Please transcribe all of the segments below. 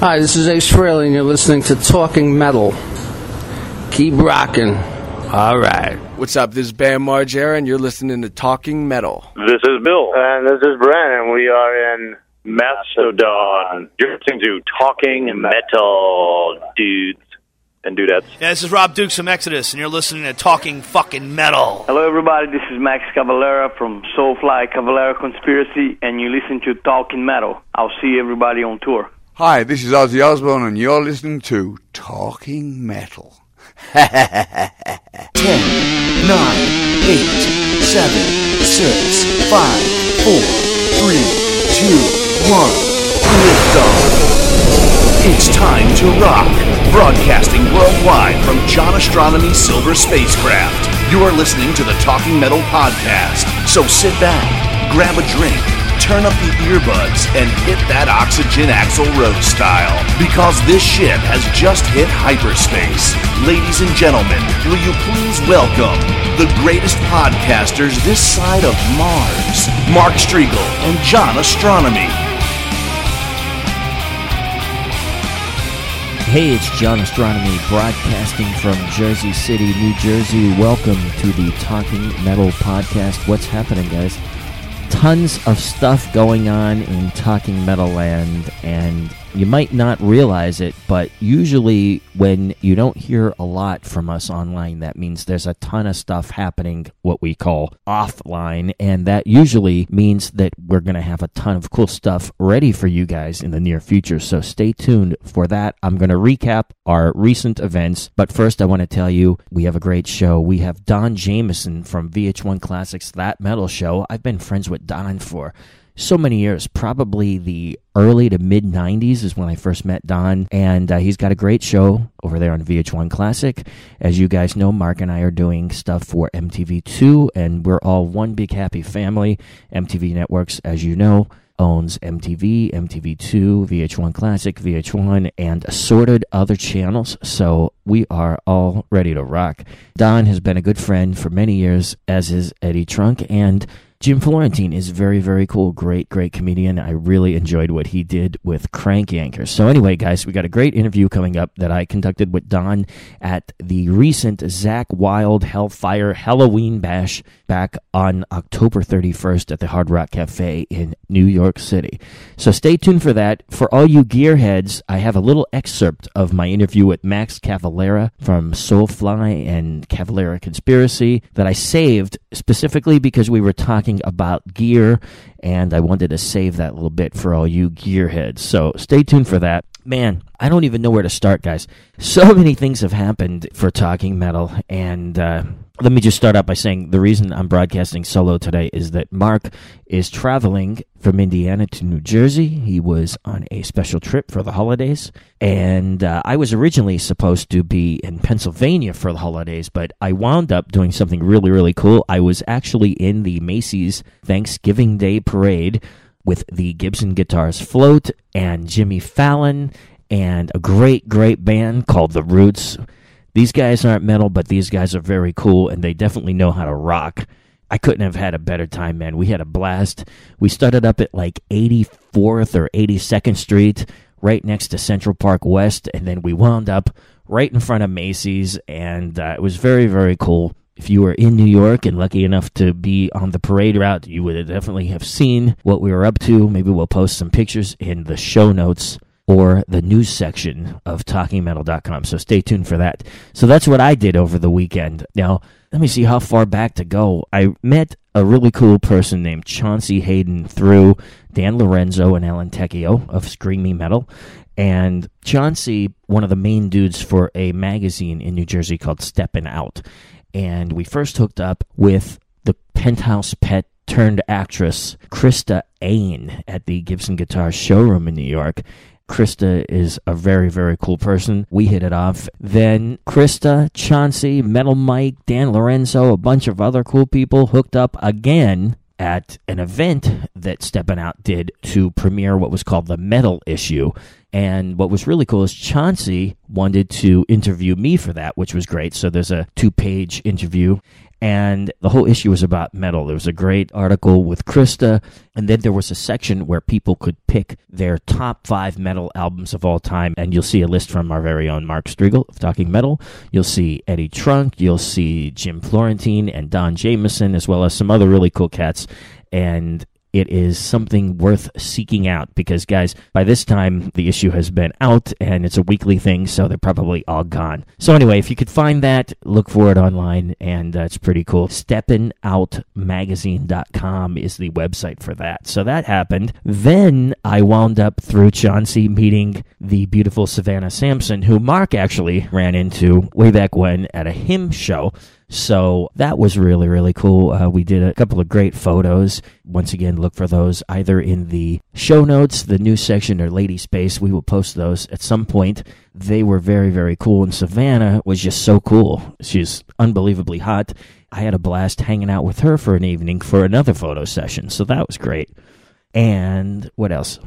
Hi, this is Ace Frehley, and you're listening to Talking Metal. Keep rocking. All right. What's up? This is Bam Margera, and you're listening to Talking Metal. This is Bill. And this is Brandon. We are in Mastodon. You're listening to Talking Metal, dudes and dudettes. Yeah, this is Rob Dukes from Exodus, and you're listening to Talking Fucking Metal. Hello, everybody. This is Max Cavalera from Soulfly Cavalera Conspiracy, and you listen to Talking Metal. I'll see everybody on tour. Hi, this is Ozzy Osbourne, and you're listening to Talking Metal. 10, 9, 8, 7, 6, 5, 4, 3, 2, 1. Liftoff. It's time to rock. Broadcasting worldwide from John Ostronomy Silver Spacecraft. You are listening to the Talking Metal Podcast. So sit back, grab a drink, turn up the earbuds, and hit that oxygen Axl Rose style. Because this ship has just hit hyperspace. Ladies and gentlemen, will you please welcome the greatest podcasters this side of Mars, Mark Strigl and John Ostronomy. Hey, it's John Ostronomy broadcasting from Jersey City, New Jersey. Welcome to the Talking Metal Podcast. What's happening, guys? Tons of stuff going on in Talking Metal Land, and you might not realize it, but usually when you don't hear a lot from us online, that means there's a ton of stuff happening, what we call offline, and that usually means that we're going to have a ton of cool stuff ready for you guys in the near future. So stay tuned for that. I'm going to recap our recent events, but first I want to tell you we have a great show. We have Don Jamieson from VH1 Classics That Metal Show. I've been friends with Don for so many years, probably the early to mid 90s is when I first met Don. And uh, he's got a great show over there on VH1 Classic. As you guys know, Mark and I are doing stuff for MTV2, and we're all one big happy family. MTV Networks, as you know, owns MTV, MTV2, VH1 Classic, VH1, and assorted other channels. So we are all ready to rock. Don has been a good friend for many years, as is Eddie Trunk, and Jim Florentine is very, very cool. Great, great comedian. I really enjoyed what he did with Crank Yankers. So, anyway, guys, we got a great interview coming up that I conducted with Don at the recent Zakk Wylde Hellfire Halloween Bash back on October 31st at the Hard Rock Cafe in New York City. So, stay tuned for that. For all you gearheads, I have a little excerpt of my interview with Max Cavalera from Soulfly and Cavalera Conspiracy that I saved specifically because we were talking about gear, and I wanted to save that little bit for all you gearheads. So stay tuned for that. Man, I don't even know where to start, guys. So many things have happened for Talking Metal, and uh, let me just start out by saying the reason I'm broadcasting solo today is that Mark is traveling from Indiana to New Jersey. He was on a special trip for the holidays, and uh, I was originally supposed to be in Pennsylvania for the holidays, but I wound up doing something really, really cool. I was actually in the Macy's Thanksgiving Day Parade with the Gibson Guitars Float and Jimmy Fallon and a great, great band called The Roots. These guys aren't metal, but these guys are very cool and they definitely know how to rock. I couldn't have had a better time, man. We had a blast. We started up at like 84th or 82nd Street, right next to Central Park West, and then we wound up right in front of Macy's, and uh, it was very, very cool. If you were in New York and lucky enough to be on the parade route, you would definitely have seen what we were up to. Maybe we'll post some pictures in the show notes or the news section of talkingmetal.com. So stay tuned for that. So that's what I did over the weekend. Now, let me see how far back to go. I met a really cool person named Chauncey Hayden through Dan Lorenzo and Alan Tecchio of Screaming Metal. And Chauncey, one of the main dudes for a magazine in New Jersey called Steppin' Out. And we first hooked up with the penthouse pet turned actress Krista Ayne at the Gibson Guitar showroom in New York. Krista is a very, very cool person. We hit it off. Then Krista, Chauncey, Metal Mike, Dan Lorenzo, a bunch of other cool people hooked up again at an event that Steppin' Out did to premiere what was called the Metal issue. And what was really cool is Chauncey wanted to interview me for that, which was great. So there's a two page interview and the whole issue was about metal. There was a great article with Krista, and then there was a section where people could pick their top five metal albums of all time, and you'll see a list from our very own Mark Strigl of Talking Metal. You'll see Eddie Trunk, you'll see Jim Florentine and Don Jamieson, as well as some other really cool cats. And it is something worth seeking out because, guys, by this time the issue has been out and it's a weekly thing, so they're probably all gone. So, anyway, if you could find that, look for it online and uh, it's pretty cool. SteppinOutMagazine.com is the website for that. So that happened. Then I wound up through Chauncey meeting the beautiful Savannah Sampson, who Mark actually ran into way back when at a HIM show. So that was really, really cool. Uh, we did a couple of great photos. Once again, look for those either in the show notes, the news section, or Lady Space. We will post those at some point. They were very, very cool. And Savannah was just so cool. She's unbelievably hot. I had a blast hanging out with her for an evening for another photo session. So that was great. And what else?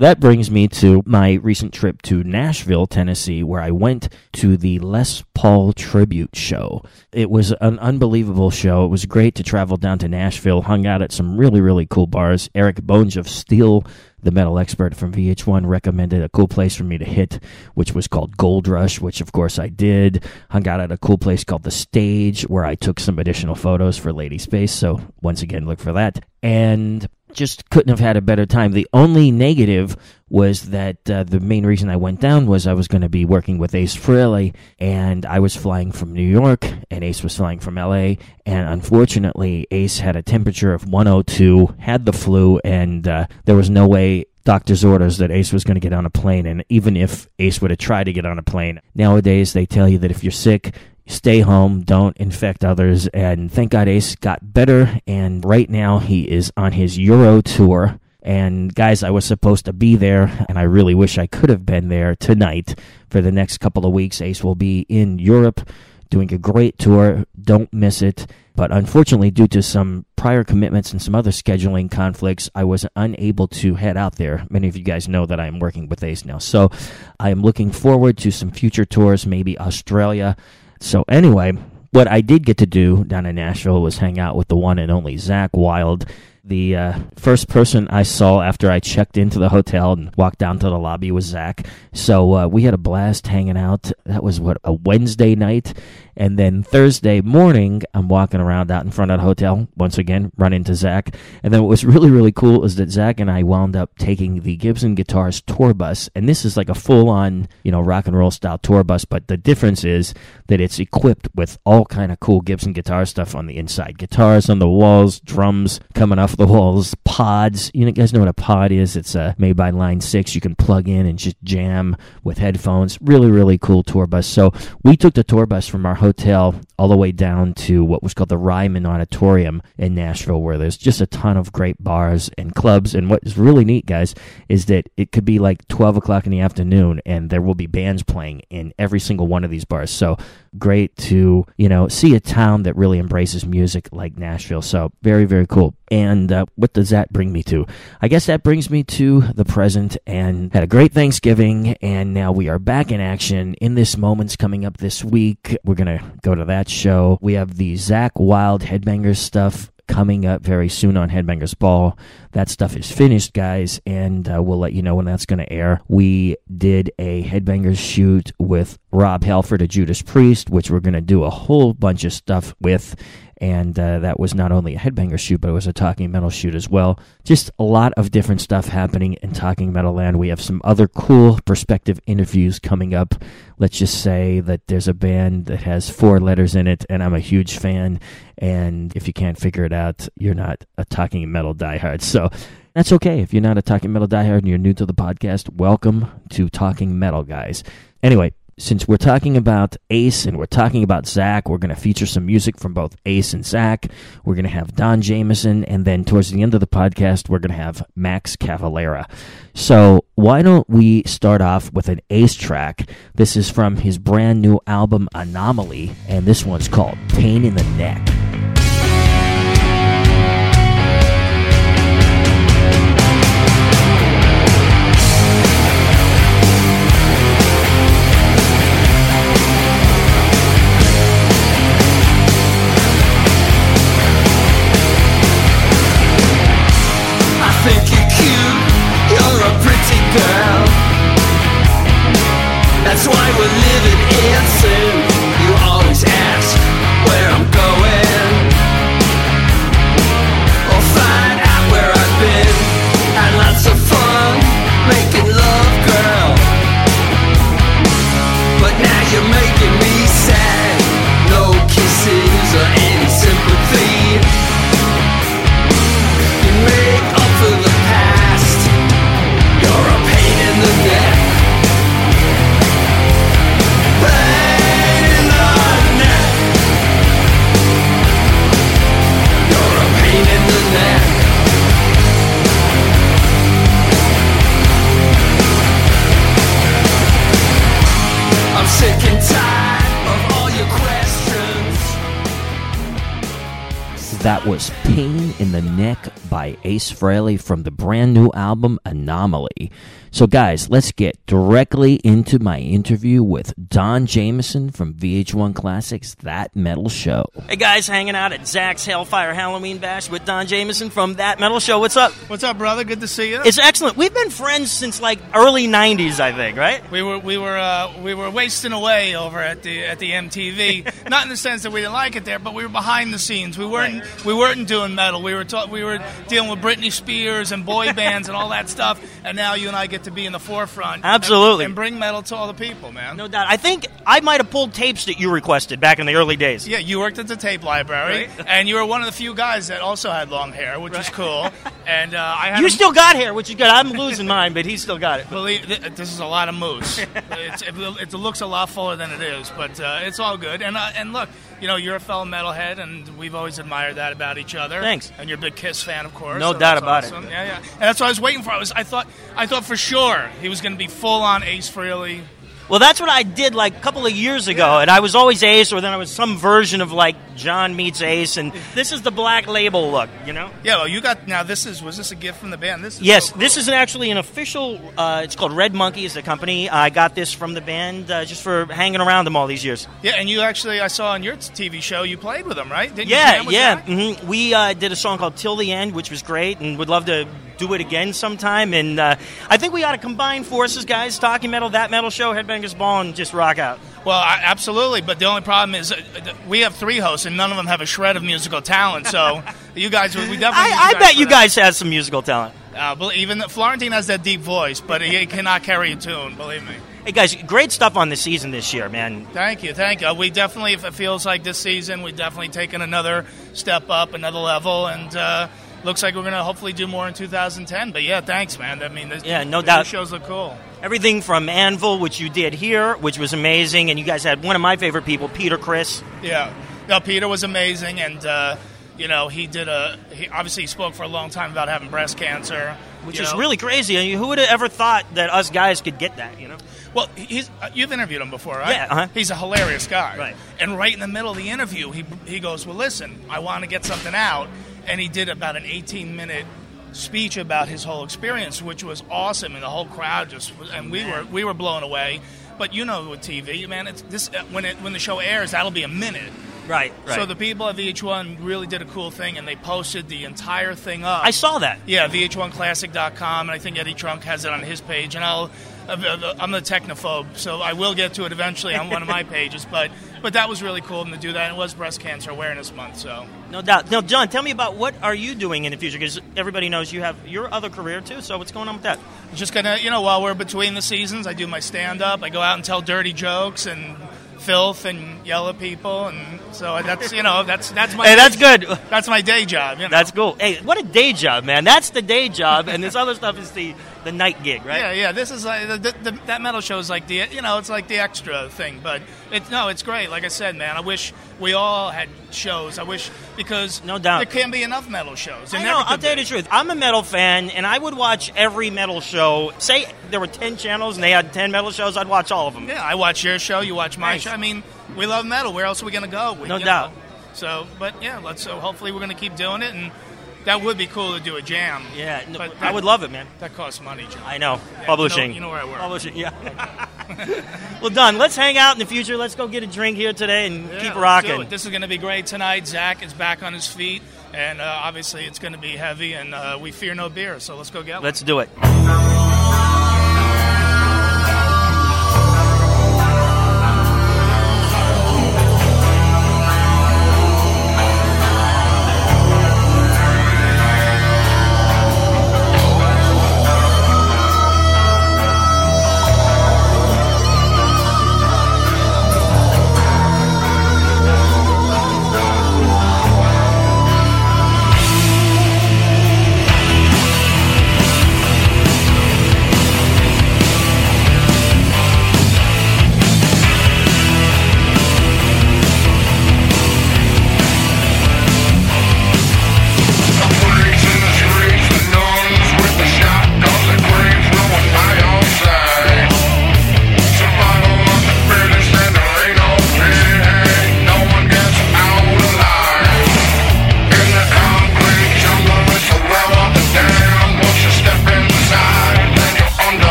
That brings me to my recent trip to Nashville, Tennessee, where I went to the Les Paul tribute show. It was an unbelievable show. It was great to travel down to Nashville, hung out at some really, really cool bars. Eric Bones of Steel, the metal expert from VH1, recommended a cool place for me to hit, which was called Gold Rush, which of course I did. Hung out at a cool place called The Stage, where I took some additional photos for Lady Space. So once again, look for that. And just couldn't have had a better time. The only negative was that uh, the main reason I went down was I was going to be working with Ace Frehley, and I was flying from New York, and Ace was flying from LA, and unfortunately, Ace had a temperature of 102, had the flu, and uh, there was no way doctor's orders that Ace was going to get on a plane. And even if Ace would have tried to get on a plane, nowadays they tell you that if you're sick, stay home, don't infect others. And thank God Ace got better. And right now he is on his Euro tour. And guys, I was supposed to be there, and I really wish I could have been there tonight. For the next couple of weeks, Ace will be in Europe doing a great tour. Don't miss it. But unfortunately, due to some prior commitments and some other scheduling conflicts, I was unable to head out there. Many of you guys know that I am working with Ace now. So I am looking forward to some future tours, maybe Australia. So, anyway, what I did get to do down in Nashville was hang out with the one and only Zakk Wylde the uh, first person I saw after I checked into the hotel and walked down to the lobby was Zakk. So uh, we had a blast hanging out. That was what a Wednesday night, and then Thursday morning, I'm walking around out in front of the hotel once again, run into Zakk. And then what was really really cool is that Zakk and I wound up taking the Gibson Guitars tour bus, and this is like a full on you know rock and roll style tour bus. But the difference is that it's equipped with all kind of cool Gibson guitar stuff on the inside, guitars on the walls, drums coming off the walls, pods. You, know, you guys know what a pod is? It's uh, made by Line 6. You can plug in and just jam with headphones. Really, really cool tour bus. So we took the tour bus from our hotel all the way down to what was called the Ryman Auditorium in Nashville, where there's just a ton of great bars and clubs. And what is really neat, guys, is that it could be like 12 o'clock in the afternoon and there will be bands playing in every single one of these bars. So great to, you know, see a town that really embraces music like Nashville. So very, very cool. And uh, what does that bring me to? I guess that brings me to the present and had a great Thanksgiving. And now we are back in action in this moments coming up this week. We're going to go to that show. We have the Zakk Wylde Headbangers stuff coming up very soon on Headbangers Ball. That stuff is finished, guys, and uh, we'll let you know when that's going to air. We did a Headbangers shoot with Rob Halford, a Judas Priest, which we're going to do a whole bunch of stuff with and uh, that was not only a headbanger shoot, but it was a Talking Metal shoot as well. Just a lot of different stuff happening in Talking Metal Land. We have some other cool perspective interviews coming up. Let's just say that there's a band that has four letters in it, and I'm a huge fan. And if you can't figure it out, you're not a Talking Metal diehard. So that's okay. If you're not a Talking Metal diehard and you're new to the podcast, welcome to Talking Metal, guys. Anyway, since we're talking about Ace and we're talking about Zakk, we're going to feature some music from both Ace and Zakk. We're going to have Don Jamieson, and then towards the end of the podcast, we're going to have Max Cavalera. So why don't we start off with an Ace track? This is from his brand new album Anomaly, and this one's called Pain in the Neck. The Neck by Ace Frehley from the brand new album Anomaly. So, guys, let's get directly into my interview with Don Jamieson from VH1 Classics That Metal Show. Hey guys, hanging out at Zakk's Hellfire Halloween Bash with Don Jamieson from That Metal Show. What's up? What's up, brother? Good to see you. It's excellent. We've been friends since like early '90s, I think, right? We were we were uh, we were wasting away over at the at the MTV. Not in the sense that we didn't like it there, but we were behind the scenes. We weren't we weren't doing metal. We were ta- we were dealing with Britney Spears and boy bands and all that stuff. And now you and I get to be in the forefront. Absolutely. and, and bring metal to all the people, man. No doubt. I think I might have pulled tapes that you requested back in the early days. Yeah, you worked at the tape library, Right. and you were one of the few guys that also had long hair, which was cool. And uh, I had You a- still got hair, which is good. I'm losing mine, but he's still got it. Believe th- this is a lot of mousse. it's, it, it looks a lot fuller than it is, but uh, it's all good. And uh, and look, you know, you're a fellow metalhead, and we've always admired that about each other. Thanks. And you're a big Kiss fan, of course. No so doubt about it. Yeah, yeah. And that's what I was waiting for. I was, I thought, I thought for sure he was going to be full on Ace Frehley. Well, that's what I did like a couple of years ago, and I was always Ace, or then I was some version of like John meets Ace, and this is the black label look, you know? Yeah, well, you got now. This is was this a gift from the band? This is Yes, so cool. this is actually an official. Uh, it's called Red Monkey. Is the company. I got this from the band uh, just for hanging around them all these years. Yeah, and you actually, I saw on your TV show, you played with them, right? Didn't Yeah, yeah. Zakk? hmm We uh, did a song called "Till the End," which was great, and would love to do it again sometime. And uh, I think we ought to combine forces, guys. Talking metal, that metal show, Headbangers Ball, and just rock out. Well, I, absolutely, but the only problem is uh, we have three hosts and none of them have a shred of musical talent. So you guys, we definitely. I, I bet you guys have some musical talent. Uh, even Florentine has that deep voice, but he cannot carry a tune. Believe me. Hey guys, great stuff on the season this year, man. Thank you, thank you. We definitely, if it feels like this season, we've definitely taken another step up, another level, and uh, looks like we're going to hopefully do more in 2010. But yeah, thanks, man. I mean, this, Yeah, no the doubt. shows look cool. Everything from Anvil, which you did here, which was amazing, and you guys had one of my favorite people, Peter Criss. Yeah. No, Peter was amazing, and uh, you know he did a. He obviously spoke for a long time about having breast cancer, Which you is know. really crazy. I mean, who would have ever thought that us guys could get that? You know? Well, he's uh, you've interviewed him before, right? Yeah, uh-huh. He's a hilarious guy. Right. And right in the middle of the interview, he he goes, "Well, listen, I want to get something out," and he did about an 18 minute speech about his whole experience, which was awesome, and the whole crowd just and we were we were blown away. But you know, with TV, man, it's this when it when the show airs, that'll be a minute. Right. Right. So the people at VH1 really did a cool thing, and they posted the entire thing up. I saw that. Yeah, VH1Classic.com, and I think Eddie Trunk has it on his page, and I'll uh, I'm the technophobe, so I will get to it eventually on one of my pages. But but that was really cool of them to do that. And it was Breast Cancer Awareness Month, so No doubt. Now, John, tell me about what are you doing in the future? Because everybody knows you have your other career too. So what's going on with that? just gonna you know while we're between the seasons, I do my stand up. I go out and tell dirty jokes and filth and yell at people, and so that's you know that's that's my Hey, that's good. That's my day job. You know? That's cool. Hey, what a day job, man. That's the day job, and this other stuff is the the night gig, right? Yeah, yeah. This is uh, like the, the, that metal show is like the you know it's like the extra thing, but it no, it's great. Like I said, man, I wish we all had shows. I wish because no doubt there can't be enough metal shows. There I know. I'll tell you the truth. I'm a metal fan, and I would watch every metal show. Say there were ten channels and they had ten metal shows, I'd watch all of them. Yeah, I watch your show. You watch my Nice. show. I mean, we love metal. Where else are we gonna go? We, No doubt. know. So, but yeah, let's. So hopefully, we're gonna keep doing it, and that would be cool to do a jam. Yeah, no, but I would love it, man. That costs money, John. I know. Yeah, Publishing. You know, you know where I work. Publishing, yeah. well, Don, let's hang out in the future. Let's go get a drink here today and Yeah, keep rocking. This is going to be great tonight. Zakk is back on his feet, and uh, obviously it's going to be heavy, and uh, we fear no beer. So let's go get one. Let's do it.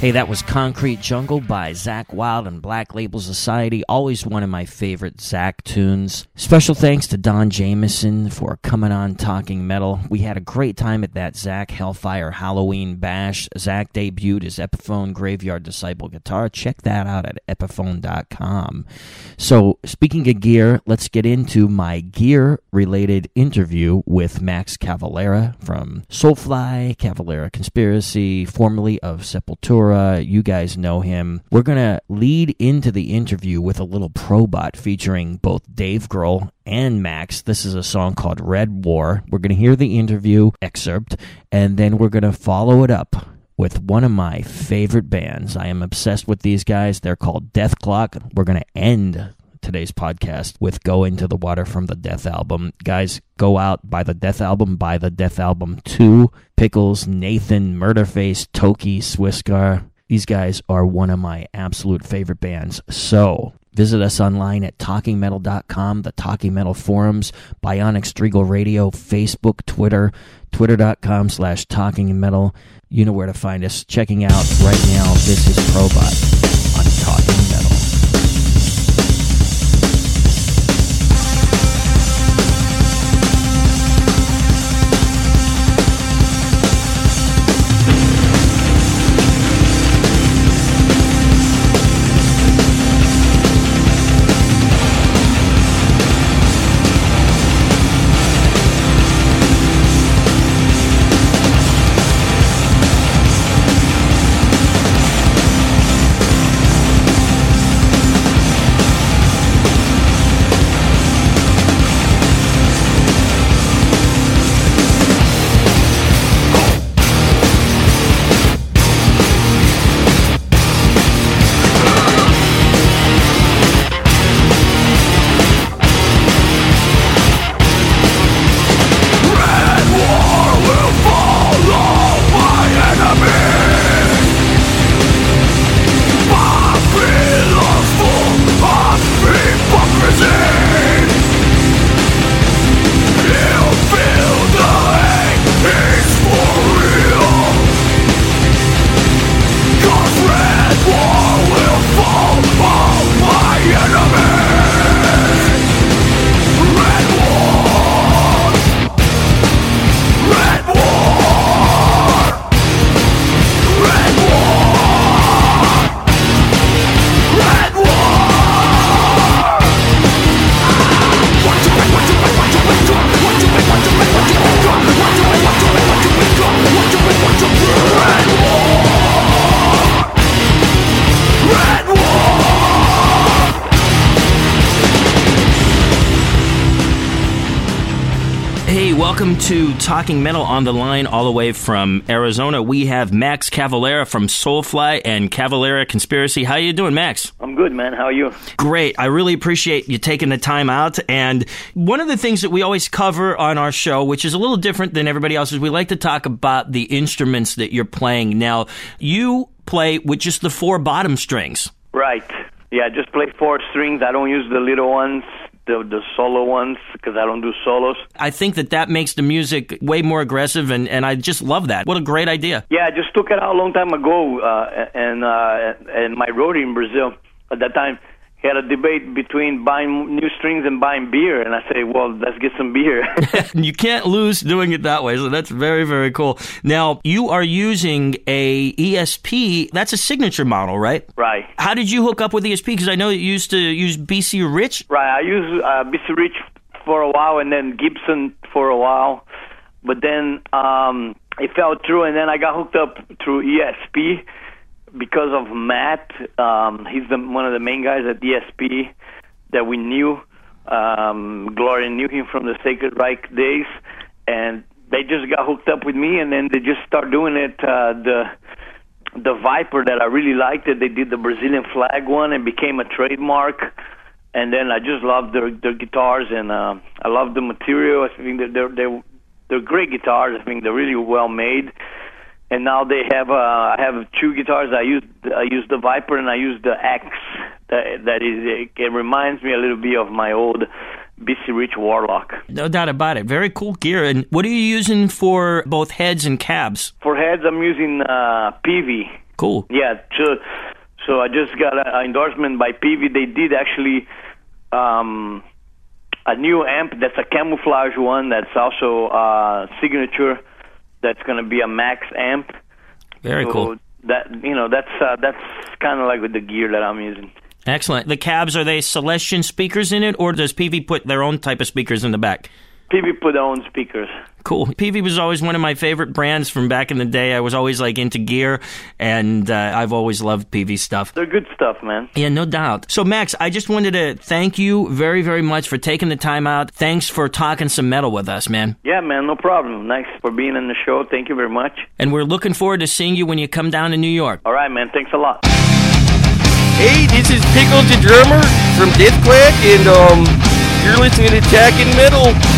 Hey, that was Concrete Jungle by Zakk Wylde and Black Label Society. Always one of my favorite Zakk tunes. Special thanks to Don Jamieson for coming on Talking Metal. We had a great time at that Zakk Hellfire Halloween Bash. Zakk debuted his Epiphone Graveyard Disciple guitar. Check that out at epiphone.com. So, speaking of gear, let's get into my gear related interview with Max Cavalera from Soulfly, Cavalera Conspiracy, formerly of Sepultura. You guys know him. We're going to lead into the interview with a little probot featuring both Dave Grohl and Max. This is a song called Red War. We're going to hear the interview excerpt, and then we're going to follow it up with one of my favorite bands. I am obsessed with these guys. They're called Dethklok. We're going to end today's podcast with Go Into the Water from the Dethalbum. Guys, go out, buy the Dethalbum, buy the Dethalbum 2. Pickles, Nathan, Murderface, Toki, Skwisgaar. These guys are one of my absolute favorite bands. So, Visit us online at talkingmetal.com, the Talking Metal forums, Bionic Strigl Radio, Facebook, Twitter, twitter.com slash talking metal. You know where to find us. Checking out right now, this is Probot welcome to Talking Metal on the line, all the way from Arizona. We have Max Cavalera from Soulfly and Cavalera Conspiracy. How you doing, Max? I'm good, man. How are you? Great. I really appreciate you taking the time out. And one of the things that we always cover on our show, which is a little different than everybody else, is we like to talk about the instruments that you're playing. Now, you play with just the four bottom strings. Right. Yeah, I just play four strings. I don't use the little ones, the the solo ones, because I don't do solos. I think that that makes the music way more aggressive, and, and I just love that. What a great idea. Yeah, I just took it out a long time ago, uh, and uh, and my roadie in Brazil at that time he had a debate between buying new strings and buying beer, and I say, well, let's get some beer. you can't lose doing it that way, so that's very, very cool. Now, you are using a ESP. That's a signature model, right? right. How did you hook up with ESP? Because I know you used to use BC Rich. Right. I used uh, BC Rich for a while, and then Gibson for a while, but then um, it fell through, and then I got hooked up through ESP because of Matt. Um, he's the, one of the main guys at ESP that we knew. Um, Gloria knew him from the Sacred Reich days, and they just got hooked up with me, and then they just start doing it. Uh, the the Viper that I really liked it. They did the Brazilian flag one and became a trademark. And then I just love their their guitars and uh, I love the material. I think they're they're they're great guitars. I think they're really well made. And now they have uh, I have two guitars. I use I use the Viper and I use the X. That that is it reminds me a little bit of my old BC Rich Warlock. No doubt about it. Very cool gear. And what are you using for both heads and cabs? For heads, I'm using uh, Peavey. Cool. Yeah, so so I just got an endorsement by Peavey. They did actually um, a new amp that's a camouflage one that's also uh, signature. That's going to be a max amp. Very So cool. That you know that's uh, that's kind of like with the gear that I'm using. Excellent. The cabs, are they Celestion speakers in it, or does Peavey put their own type of speakers in the back? Peavey put their own speakers. Cool. Peavey was always one of my favorite brands from back in the day. I was always like into gear, and uh, I've always loved PV stuff. They're good stuff, man. Yeah, no doubt. So, Max, I just wanted to thank you very, very much for taking the time out. Thanks for talking some metal with us, man. Yeah, man, no problem. Thanks for being on the show. Thank you very much. And we're looking forward to seeing you when you come down to New York. All right, man. Thanks a lot. Hey, this is Pickles the drummer from Dethklok, and um, you're listening to Talking Metal.